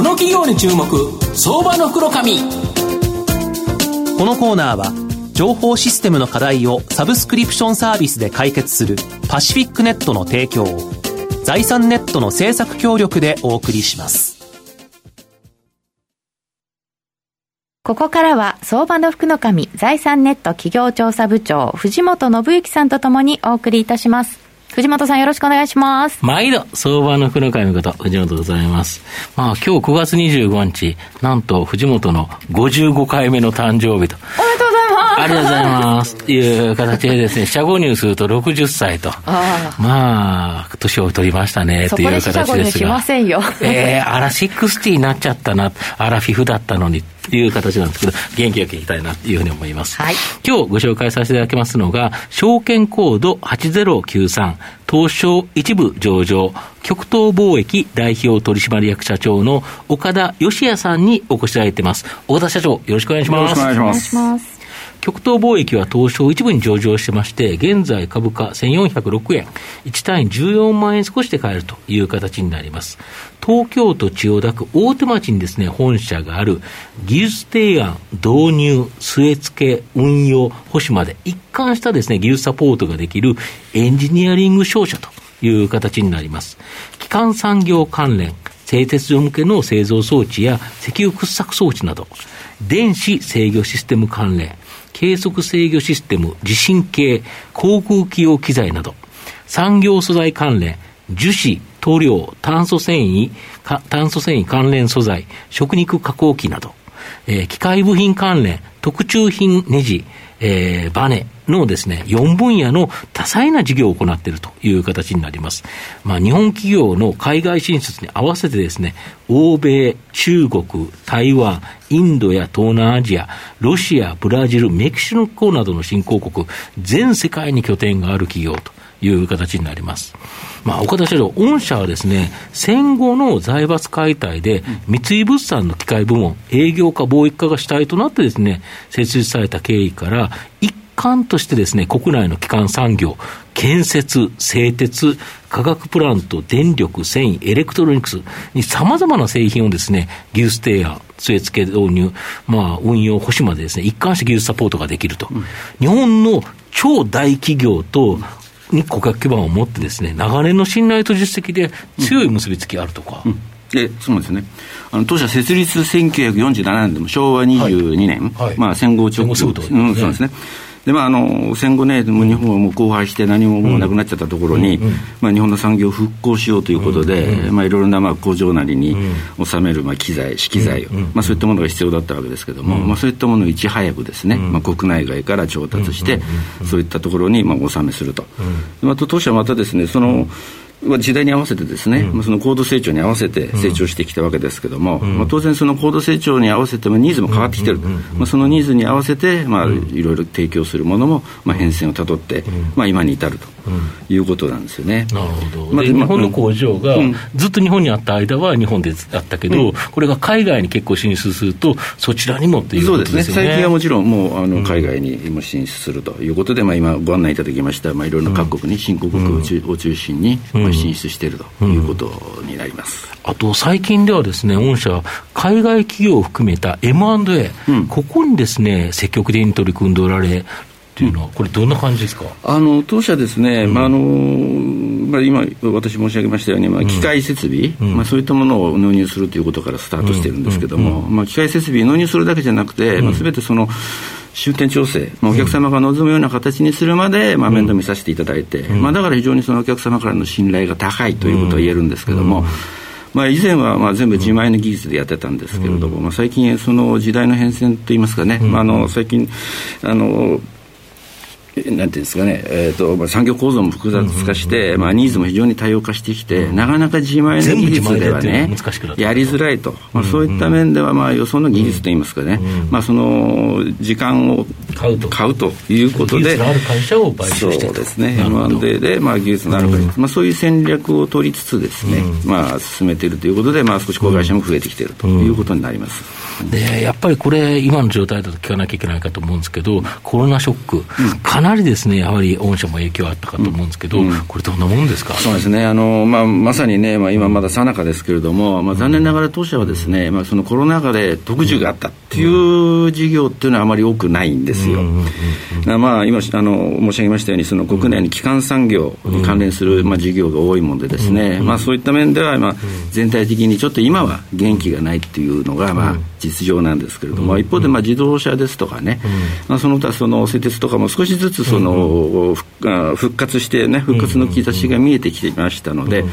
この企業に注目相場の袋紙このコーナーは情報システムの課題をサブスクリプションサービスで解決するパシフィックネットの提供を財産ネットの政策協力でお送りします。ここからは相場の福の神財産ネット企業調査部長藤本信之さんとともにお送りいたします藤本さんよろしくお願いします。毎度、相場の福の会の方、藤本でございます。まあ今日9月25日、なんと藤本の55回目の誕生日と。おめでとうございます。ありがとうございます。という形でですね、社後入すると60歳と。あまあ、年を取りましたね、という形ですが。しませんよ。えー、あら、60になっちゃったな、あら、フィフだったのに。という形なんですけど、元気よくいきたいなというふうに思います。はい、今日ご紹介させていただきますのが、証券コード8093、東証一部上場、極東貿易代表取締役社長の岡田義也さんにお越しいただいています。岡田社長、よろしくお願いします。よろしくお願いします。極東貿易は東証一部に上場してまして、現在株価1406円、1単位14万円少しで買えるという形になります。東京都千代田区大手町にですね、本社がある技術提案、導入、据え付け、運用、保守まで一貫したですね、技術サポートができるエンジニアリング商社という形になります。基幹産業関連、製鉄所向けの製造装置や石油掘削装置など、電子制御システム関連、計測制御システム、地震計、航空機用機材など、産業素材関連、樹脂、塗料、炭素繊維、炭素繊維関連素材、食肉加工機など、えー、機械部品関連、特注品ネジ、えー、バネのですね、4分野の多彩な事業を行っているという形になります。まあ、日本企業の海外進出に合わせてですね、欧米、中国、台湾、インドや東南アジア、ロシア、ブラジル、メキシコなどの新興国、全世界に拠点がある企業という形になります。まあ、岡田社長、御社はですね、戦後の財閥解体で、三井物産の機械部門、営業化、貿易化が主体となってですね、設立された経緯から、一環としてですね、国内の基幹産業、建設、製鉄、化学プラント、電力、繊維、エレクトロニクスに様々な製品をですね、技術提案、据え付け導入、まあ、運用、保守までですね、一貫して技術サポートができると。うん、日本の超大企業とに顧客基盤を持ってですね、長年の信頼と実績で強い結びつきあるとか。うん。でそうですね、あの当社設立1947年でも昭和22年、はい。はい、まあ、戦後直後、うん、そうですね、でまあ、あの戦後ね、もう日本はもう荒廃して何ももうなくなっちゃったところに、うん、まあ、日本の産業を復興しようということで、うん、まあ、いろいろなまあ工場なりに収めるまあ機材、資機材を、まあ、そういったものが必要だったわけですけれども、まあ、そういったものをいち早くですね、まあ、国内外から調達して、そういったところにまあ納めすると。また当社はまたですねその、時代に合わせてですね、うん、その高度成長に合わせて成長してきたわけですけども、うん、まあ、当然その高度成長に合わせてもニーズも変わってきてる、まあ、そのニーズに合わせて、まあ、いろいろ提供するものも、まあ、変遷をたどって、まあ、今に至るということなんですよね。なるほど、まあ、日本の工場が、ずっと日本にあった間は日本であったけど、これが海外に結構進出するとそちらにもっていうことですね。そうですね。最近はもちろんもうあの海外にも進出するということで、まあ、今ご案内いただきました、まあ、いろんな各国に新興国を中心に、まあ、進出していると。ということになります。あと最近ではですね、御社、海外企業を含めた M&A、うん、ここにですね、積極的に取り組んでおられというのは、これ、どんな感じですか？あの当社ですね、うん、まああのまあ、今、私申し上げましたように、まあ、機械設備、うん、まあ、そういったものを納入するということからスタートしてるんですけれども、まあ、機械設備納入するだけじゃなくて、まあ、全てその、終点調整、まあ、お客様が望むような形にするまで、まあ、面倒見させていただいて、うん、まあ、だから非常にそのお客様からの信頼が高いということは言えるんですけれども、うん、まあ、以前はまあ全部自前の技術でやってたんですけれども、まあ、最近、その時代の変遷といいますかね、まあ、あの最近あのなんていうんですかね、えーとまあ、産業構造も複雑化して、まあ、ニーズも非常に多様化してきて、なかなか自前の技術ではね、やりづらいと、まあ、そういった面では、まあ、予想の技術といいますかね、まあ、その時間を買うと。買うということで、技術のある会社を買収してそうですね、M&A で、まあ、技術のある会社、うん、まあ、そういう戦略を取りつつですね、うん、まあ、進めているということで、まあ、少し子会社も増えてきているということになります。でやっぱりこれ、今の状態だと聞かなきゃいけないかと思うんですけど、コロナショック、かなりですね、やはり御社も影響あったかと思うんですけど、これ、どんなもんですか？そうですね、あのまあ、まさにね、まあ、今まださなかですけれども、まあ、残念ながら当社はですね、まあ、そのコロナ禍で特需があったっていう事業っていうのはあまり多くないんですよ。まあ、今あの申し上げましたように、その国内に基幹産業に関連する、まあ、事業が多いものでですね、まあ、そういった面では、まあ、全体的にちょっと今は元気がないっていうのが、まあ、実情なんですけれども、一方で、まあ、自動車ですとかね、まあ、その他その製鉄とかも少しずつその、復活してね、復活の兆しが見えてきていましたので、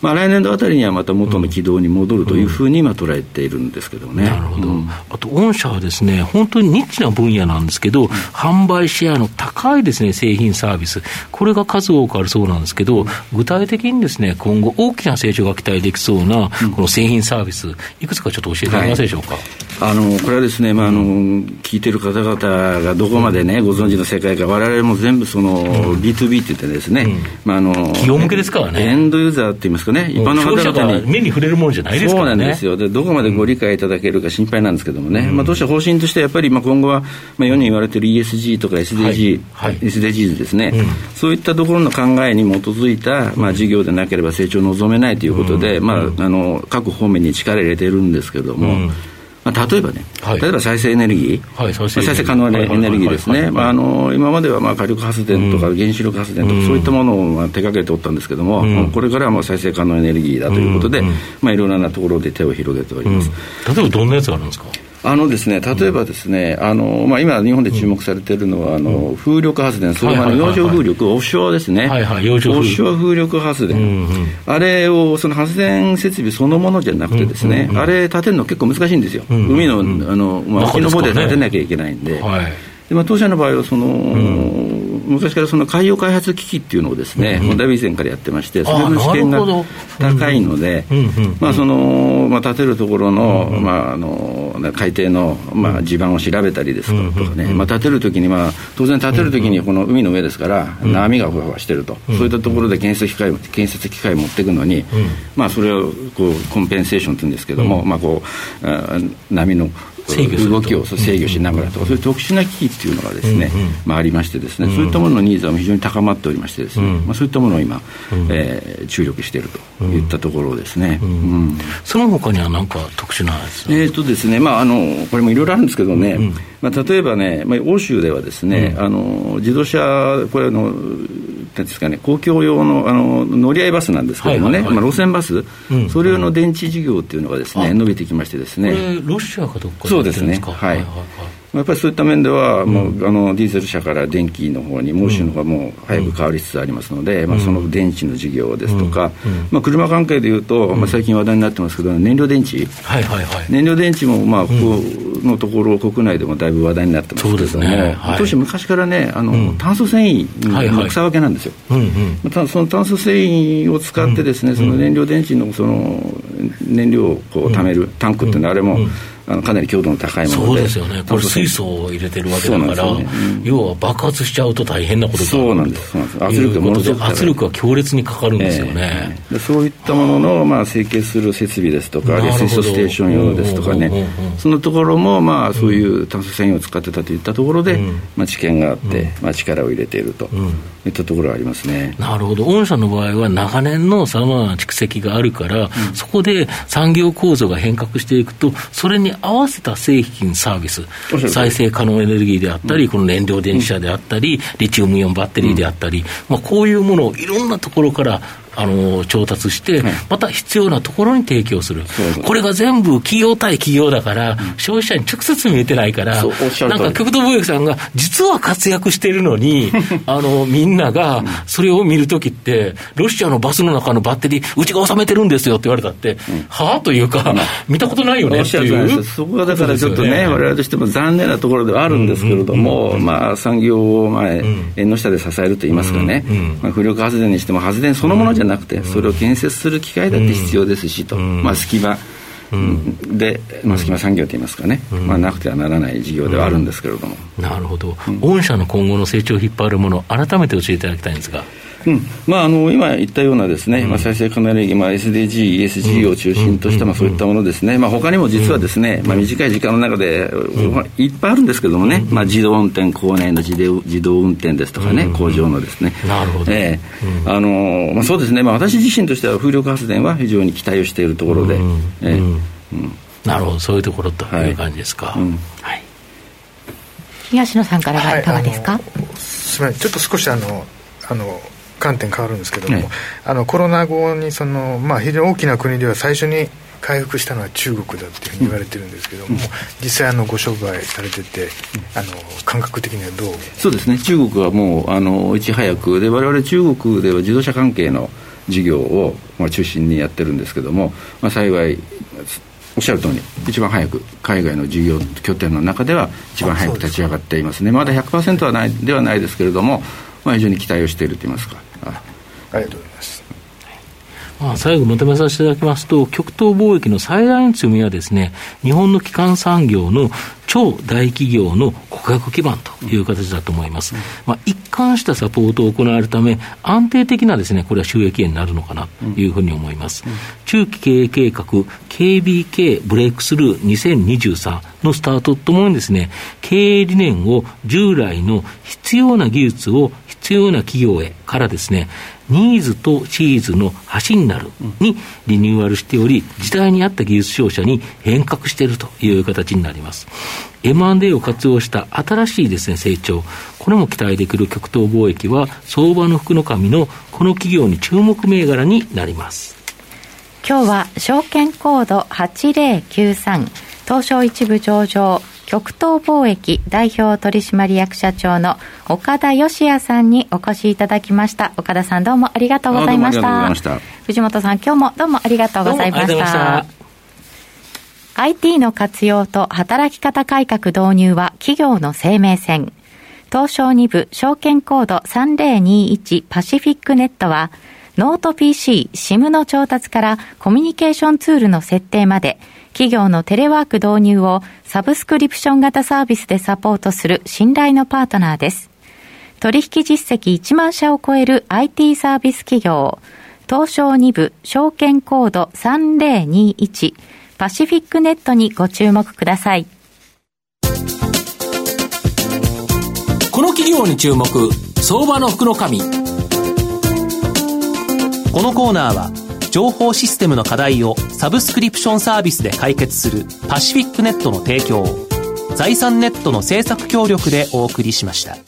まあ、来年度あたりにはまた元の軌道に戻るというふうに今、捉えているんですけどね。なるほど、あと、御社はですね、本当にニッチな分野なんですけど、販売シェアの高いですね、製品サービス、これが数多くあるそうなんですけど、具体的にですね、今後、大きな成長が期待できそうな、この製品サービス、いくつかちょっと教えていただけますでしょうか？はいあのこれはですね、まあ、あの聞いてる方々がどこまでね、ご存知の世界か、われわれも全部その、B2B って言ってですね、まあ、あの企業向けですからね。エンドユーザーって言いますかね、一般の方々に。目に触れるものじゃないですからね。そうなんですよ。で、どこまでご理解いただけるか心配なんですけどもね、まあ、当社方針としてやっぱり、まあ、今後は、まあ、世に言われている ESG とか SDG、はい。はい、SDGs ですね、そういったところの考えに基づいた、まあ、事業でなければ成長を望めないということで、まあ、あの各方面に力を入れているんですけれども、まあ、例えばね、はい、例えば再生エネルギー、はい、再生可能なエネルギーですね、今まではまあ火力発電とか原子力発電とか、そういったものをまあ手掛けておったんですけれども、うん、これからはもう再生可能エネルギーだということで、まあ、いろいろなところで手を広げております。例えばどんなやつがあるんですか？あのですね、例えばですね、あのまあ、今、日本で注目されているのは、あの風力発電、それから洋上風力、オフショアですね、はいはい、オフショア風力発電、うんうん、あれを、その発電設備そのものじゃなくてですね、うんうんうん、あれ、建てるの結構難しいんですよ、うんうん、海のあの、まあ、沖の方で建てなきゃいけないんで。はい。でまあ、当社の場合はその、うん昔からその海洋開発機器っていうのをですね、うんうん、だいぶ以前からやってまして、それの試験が高いので、まあそのまあ、建てるところの,、まあ、あの海底の、まあ、地盤を調べたりですとかね、まあ、建てるときに、まあ、当然建てるときにこの海の上ですから、波がふわふわしてると、そういったところで建設機械建設機械持っていくのに、まあ、それをこうコンペンセーションって言うんですけども、まあ、こう波の動きを制御しながらとか、そういう特殊な機器っていうのがですね、まあ、ありましてですね、そういったもののニーズは非常に高まっておりましてですね、まあ、そういったものを今、えー、注力しているといったところですね、その他には何か特殊なえっ、とですね、まあ、あのこれもいろいろあるんですけどね、まあ、例えばね、まあ、欧州ではですね、あの自動車これのですかね、公共用のあの乗り合いバスなんですけどもね、まあ、路線バス、うん、それ用の電池事業っていうのがですね、伸びてきましてですね。ロシアかどっかそうですね。はい。やっぱりそういった面では、もうあのディーゼル車から電気の方に、モーシの方がもう早く変わりつつありますので、まあ、その電池の事業ですとか、まあ、車関係でいうと、まあ、最近話題になってますけど、燃料電池、はいはいはい、燃料電池も、まあ、ここのところ、国内でもだいぶ話題になってますけれども、ね。はい、当時、昔からね、あの炭素繊維の草分けなんですよ。またその炭素繊維を使ってですね、その燃料電池のその燃料をこう貯めるタンクっていうのは、あれも、あのかなり強度の高いもので。そうですよね、これ、水素を入れてるわけだから、ねうん、要は爆発しちゃうと大変なことだ。そうなんですそうなんです。圧力が圧力が強烈にかかるんですよね、えー、そういったものの、まあ、成形する設備ですとか、レスイストステーション用ですとかね、そのところも、まあ、そういう炭素繊維を使ってたといったところで、うん、まあ、知見があって、まあ、力を入れていると。いったところがありますね。なるほど、御社の場合は長年のさまざまな蓄積があるから、うん、そこで産業構造が変革していくと、それに合わせた製品、サービス、再生可能エネルギーであったり、うん、この燃料電池車であったり、リチウムイオンバッテリーであったり、まあ、こういうものをいろんなところからあの調達して、また必要なところに提供する、これが全部企業対企業だから、消費者に直接見えてないから、なんか極東貿易さんが、実は活躍してるのに、あのみんながそれを見るときって、ロシアのバスの中のバッテリー、うちが収めてるんですよって言われたって、はあというか、見たことないよねっていう。そこはだからちょっとね、われわれとしても残念なところではあるんですけれども、まあ、産業を、まあ、縁の下で支えるといいますかね、まあ、浮力発電にしても発電そのものじゃなくて、それを建設する機械だって必要ですしと、まあ、隙間。で、まあ、隙間産業といいますかね、まあ、なくてはならない事業ではあるんですけれども。なるほど、御社の今後の成長を引っ張るもの、改めて教えていただきたいんですが。うん。まあ、あの今言ったようなですね、まあ、再生可能エネルギー、まあ、SDG、ESG を中心とした、まあ、そういったものですね、まあ他にも実はですね、まあ、短い時間の中で、まあ、いっぱいあるんですけどもね、まあ、自動運転、校内の自動自動運転ですとかね、工場のですね、なるほど、えーあのまあ、そうですね、まあ、私自身としては風力発電は非常に期待をしているところで。えーなるほど、そういうところという感じですか。はい、はい。東野さんからはいかがですか、はい、すみません。ちょっと少しあのあの観点変わるんですけども、ね、あのコロナ後にその、まあ、非常に大きな国では最初に回復したのは中国だっていうふうに言われてるんですけども、うん、実際あのご商売されててあの感覚的にはどう？そうですね。中国はもうあのいち早くで我々中国では自動車関係の事業を、まあ、中心にやってるんですけども、まあ、幸いおっしゃる通り一番早く海外の事業拠点の中では一番早く立ち上がっていますね。まだ100%はないではないですけれども、まあ、非常に期待をしているといいますかありがとうございますまあ、最後まとめさせていただきますと、極東貿易の最大の強みはですね、日本の基幹産業の超大企業の顧客基盤という形だと思います。まあ、一貫したサポートを行われるため、安定的なですね、これは収益源になるのかなというふうに思います。中期経営計画、KBK ブレイクスルー2023のスタートとともにですね、経営理念を従来の必要な技術を必要な企業へからですね、ニーズとチーズの橋になるにリニューアルしており、時代に合った技術商社に変革しているという形になります。M&A を活用した新しいですね、成長。これも期待できる極東貿易は、相場の福の神のこの企業に注目銘柄になります。今日は証券コード8093東証一部上場極東貿易代表取締役社長の岡田義也さんにお越しいただきました。岡田さんどうもありがとうございました。藤本さん今日もどうもありがとうございました。IT の活用と働き方改革導入は企業の生命線。東証2部証券コード3021パシフィックネットはノート PC、SIM の調達からコミュニケーションツールの設定まで企業のテレワーク導入をサブスクリプション型サービスでサポートする信頼のパートナーです。取引実績1万社を超える IT サービス企業、東証2部証券コード3021パシフィックネットにご注目ください。この企業に注目、相場の福の神。このコーナーは情報システムの課題をサブスクリプションサービスで解決するパシフィックネットの提供財産ネットの政策協力でお送りしました。